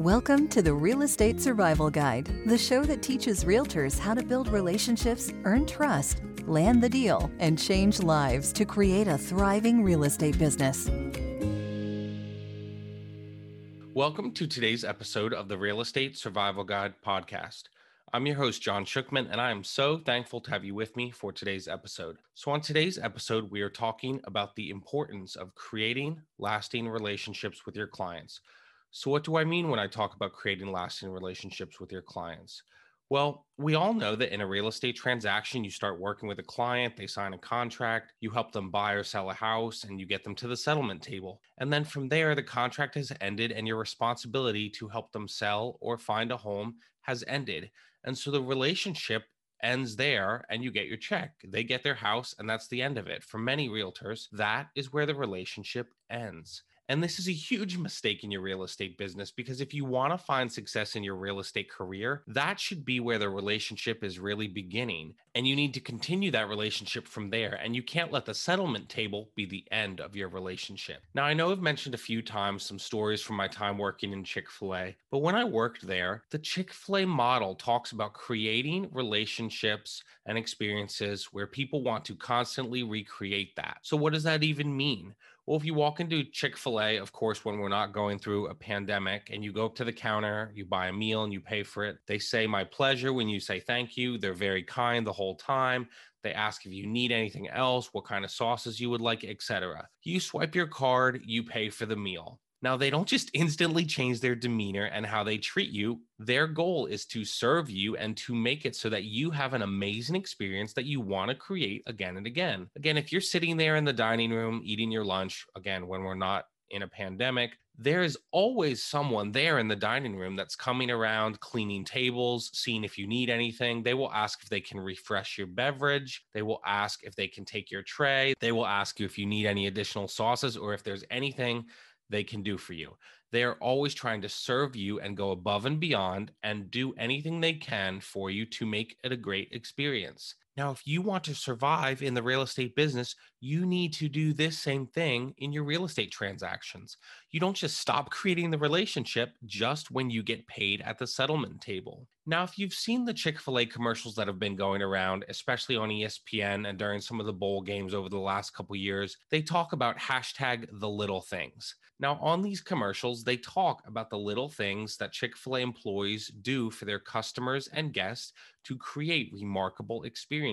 Welcome to the Real Estate Survival Guide, the show that teaches realtors how to build relationships, earn trust, land the deal, and change lives to create a thriving real estate business. Welcome to today's episode of the Real Estate Survival Guide podcast. I'm your host, John Shookman, and I am so thankful to have you with me for today's episode. So, on today's episode, we are talking about the importance of creating lasting relationships with your clients. So, what do I mean when I talk about creating lasting relationships with your clients? Well, we all know that in a real estate transaction, you start working with a client, they sign a contract, you help them buy or sell a house, and you get them to the settlement table. And then from there, the contract has ended, and your responsibility to help them sell or find a home has ended. And so the relationship ends there and you get your check. They get their house, and that's the end of it. For many realtors, that is where the relationship ends. And this is a huge mistake in your real estate business because if you want to find success in your real estate career, that should be where the relationship is really beginning. And you need to continue that relationship from there. And you can't let the settlement table be the end of your relationship. Now, I know I've mentioned a few times some stories from my time working in Chick fil A, but when I worked there, the Chick fil A model talks about creating relationships and experiences where people want to constantly recreate that. So, what does that even mean? Well, if you walk into Chick fil A, of course, when we're not going through a pandemic, and you go up to the counter, you buy a meal and you pay for it, they say, My pleasure when you say thank you. They're very kind the whole time. They ask if you need anything else, what kind of sauces you would like, etc. You swipe your card, you pay for the meal. Now, they don't just instantly change their demeanor and how they treat you. Their goal is to serve you and to make it so that you have an amazing experience that you want to create again and again. Again, if you're sitting there in the dining room eating your lunch, again, when we're not in a pandemic, there is always someone there in the dining room that's coming around cleaning tables, seeing if you need anything. They will ask if they can refresh your beverage. They will ask if they can take your tray. They will ask you if you need any additional sauces or if there's anything they can do for you. They are always trying to serve you and go above and beyond and do anything they can for you to make it a great experience. Now, if you want to survive in the real estate business, you need to do this same thing in your real estate transactions. You don't just stop creating the relationship just when you get paid at the settlement table. Now, if you've seen the Chick fil A commercials that have been going around, especially on ESPN and during some of the bowl games over the last couple years, they talk about hashtag the little things. Now, on these commercials, they talk about the little things that Chick fil A employees do for their customers and guests to create remarkable experiences.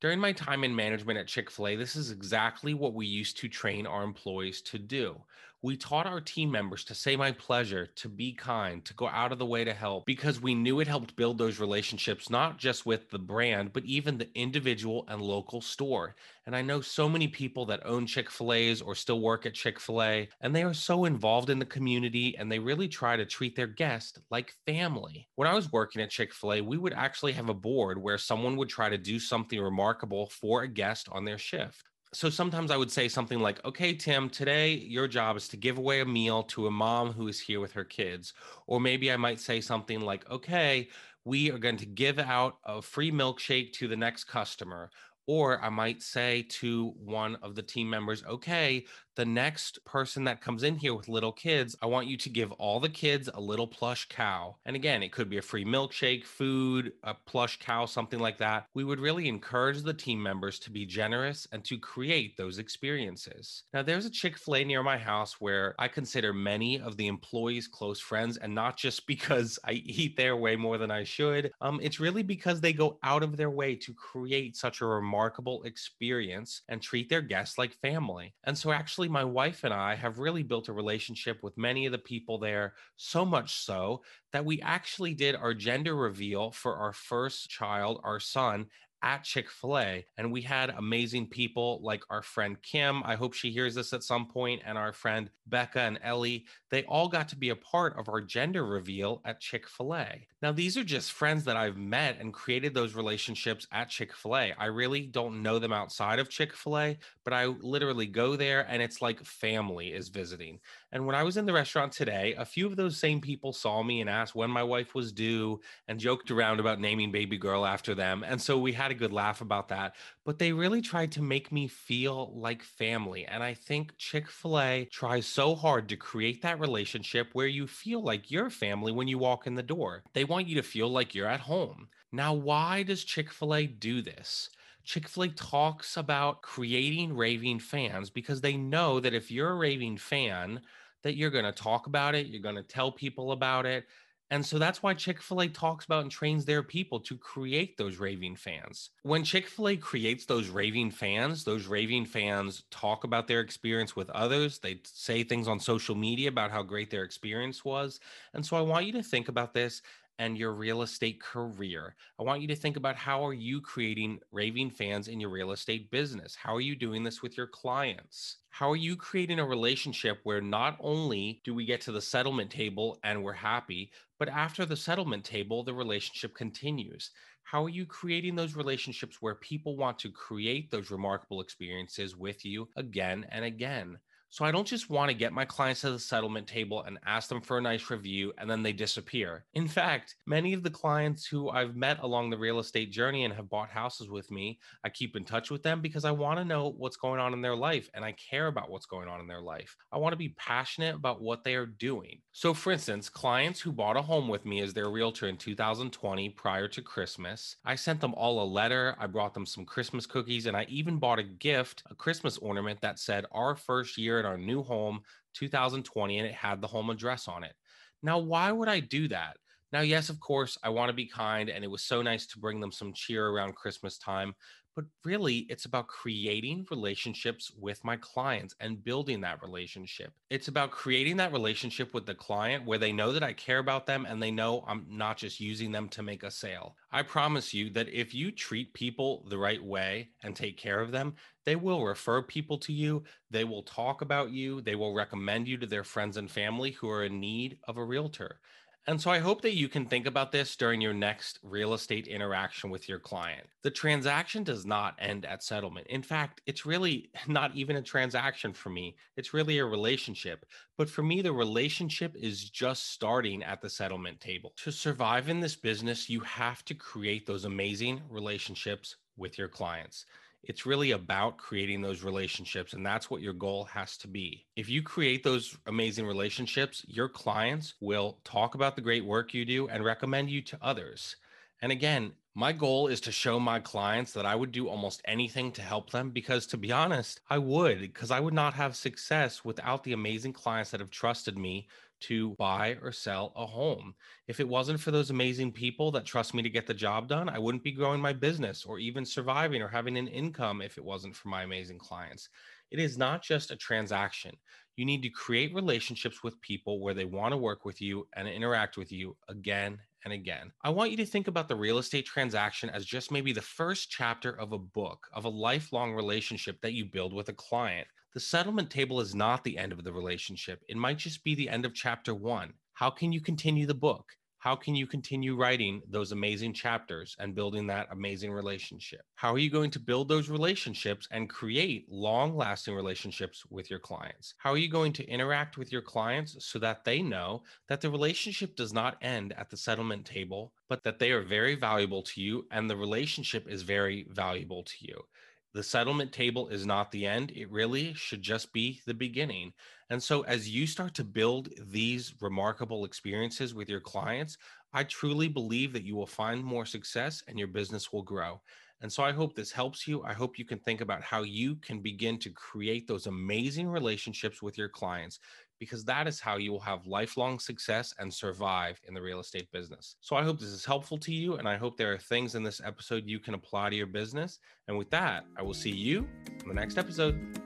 During my time in management at Chick fil A, this is exactly what we used to train our employees to do. We taught our team members to say my pleasure, to be kind, to go out of the way to help because we knew it helped build those relationships, not just with the brand, but even the individual and local store. And I know so many people that own Chick fil A's or still work at Chick fil A, and they are so involved in the community and they really try to treat their guests like family. When I was working at Chick fil A, we would actually have a board where someone would try to do something remarkable for a guest on their shift so sometimes I would say something like, okay, Tim, today your job is to give away a meal to a mom who is here with her kids. Or maybe I might say something like, okay, we are going to give out a free milkshake to the next customer. Or I might say to one of the team members, okay, the next person that comes in here with little kids, I want you to give all the kids a little plush cow. And again, it could be a free milkshake, food, a plush cow, something like that. We would really encourage the team members to be generous and to create those experiences. Now, there's a Chick fil A near my house where I consider many of the employees close friends, and not just because I eat there way more than I should. Um, it's really because they go out of their way to create such a remarkable experience and treat their guests like family. And so, actually, my wife and I have really built a relationship with many of the people there, so much so that we actually did our gender reveal for our first child, our son, at Chick fil A. And we had amazing people like our friend Kim. I hope she hears this at some point, and our friend Becca and Ellie. They all got to be a part of our gender reveal at Chick fil A. Now, these are just friends that I've met and created those relationships at Chick fil A. I really don't know them outside of Chick fil A, but I literally go there and it's like family is visiting. And when I was in the restaurant today, a few of those same people saw me and asked when my wife was due and joked around about naming baby girl after them. And so we had a good laugh about that, but they really tried to make me feel like family. And I think Chick fil A tries so hard to create that relationship where you feel like you're family when you walk in the door. They want you to feel like you're at home. Now, why does Chick fil A do this? Chick fil A talks about creating raving fans because they know that if you're a raving fan, that you're going to talk about it, you're going to tell people about it. And so that's why Chick fil A talks about and trains their people to create those raving fans. When Chick fil A creates those raving fans, those raving fans talk about their experience with others. They say things on social media about how great their experience was. And so I want you to think about this and your real estate career. I want you to think about how are you creating raving fans in your real estate business? How are you doing this with your clients? How are you creating a relationship where not only do we get to the settlement table and we're happy, but after the settlement table, the relationship continues? How are you creating those relationships where people want to create those remarkable experiences with you again and again? So I don't just want to get my clients to the settlement table and ask them for a nice review and then they disappear. In fact, many of the clients who I've met along the real estate journey and have bought houses with me, I keep in touch with them because I want to know what's going on in their life and I care about what's going on in their life. I want to be passionate about what they are doing. So, for instance, clients who bought a home with me as their realtor in 2020 prior to Christmas, I sent them all a letter. I brought them some Christmas cookies and I even bought a gift, a Christmas ornament that said, Our first year our new home 2020 and it had the home address on it. Now, why would I do that? Now, yes, of course, I want to be kind and it was so nice to bring them some cheer around Christmas time, but really it's about creating relationships with my clients and building that relationship. It's about creating that relationship with the client where they know that I care about them and they know I'm not just using them to make a sale. I promise you that if you treat people the right way and take care of them, they will refer people to you. They will talk about you. They will recommend you to their friends and family who are in need of a realtor. And so I hope that you can think about this during your next real estate interaction with your client. The transaction does not end at settlement. In fact, it's really not even a transaction for me, it's really a relationship. But for me, the relationship is just starting at the settlement table. To survive in this business, you have to create those amazing relationships with your clients. It's really about creating those relationships, and that's what your goal has to be. If you create those amazing relationships, your clients will talk about the great work you do and recommend you to others. And again, my goal is to show my clients that I would do almost anything to help them because, to be honest, I would, because I would not have success without the amazing clients that have trusted me to buy or sell a home. If it wasn't for those amazing people that trust me to get the job done, I wouldn't be growing my business or even surviving or having an income if it wasn't for my amazing clients. It is not just a transaction. You need to create relationships with people where they want to work with you and interact with you again and again. I want you to think about the real estate transaction as just maybe the first chapter of a book, of a lifelong relationship that you build with a client. The settlement table is not the end of the relationship. It might just be the end of chapter one. How can you continue the book? How can you continue writing those amazing chapters and building that amazing relationship? How are you going to build those relationships and create long lasting relationships with your clients? How are you going to interact with your clients so that they know that the relationship does not end at the settlement table, but that they are very valuable to you and the relationship is very valuable to you? the settlement table is not the end. It really should just be the beginning. And so, as you start to build these remarkable experiences with your clients, I truly believe that you will find more success and your business will grow. And so, I hope this helps you. I hope you can think about how you can begin to create those amazing relationships with your clients because that is how you will have lifelong success and survive in the real estate business. So I hope this is helpful to you. And I hope there are things in this episode you can apply to your business. And with that, I will see you in the next episode.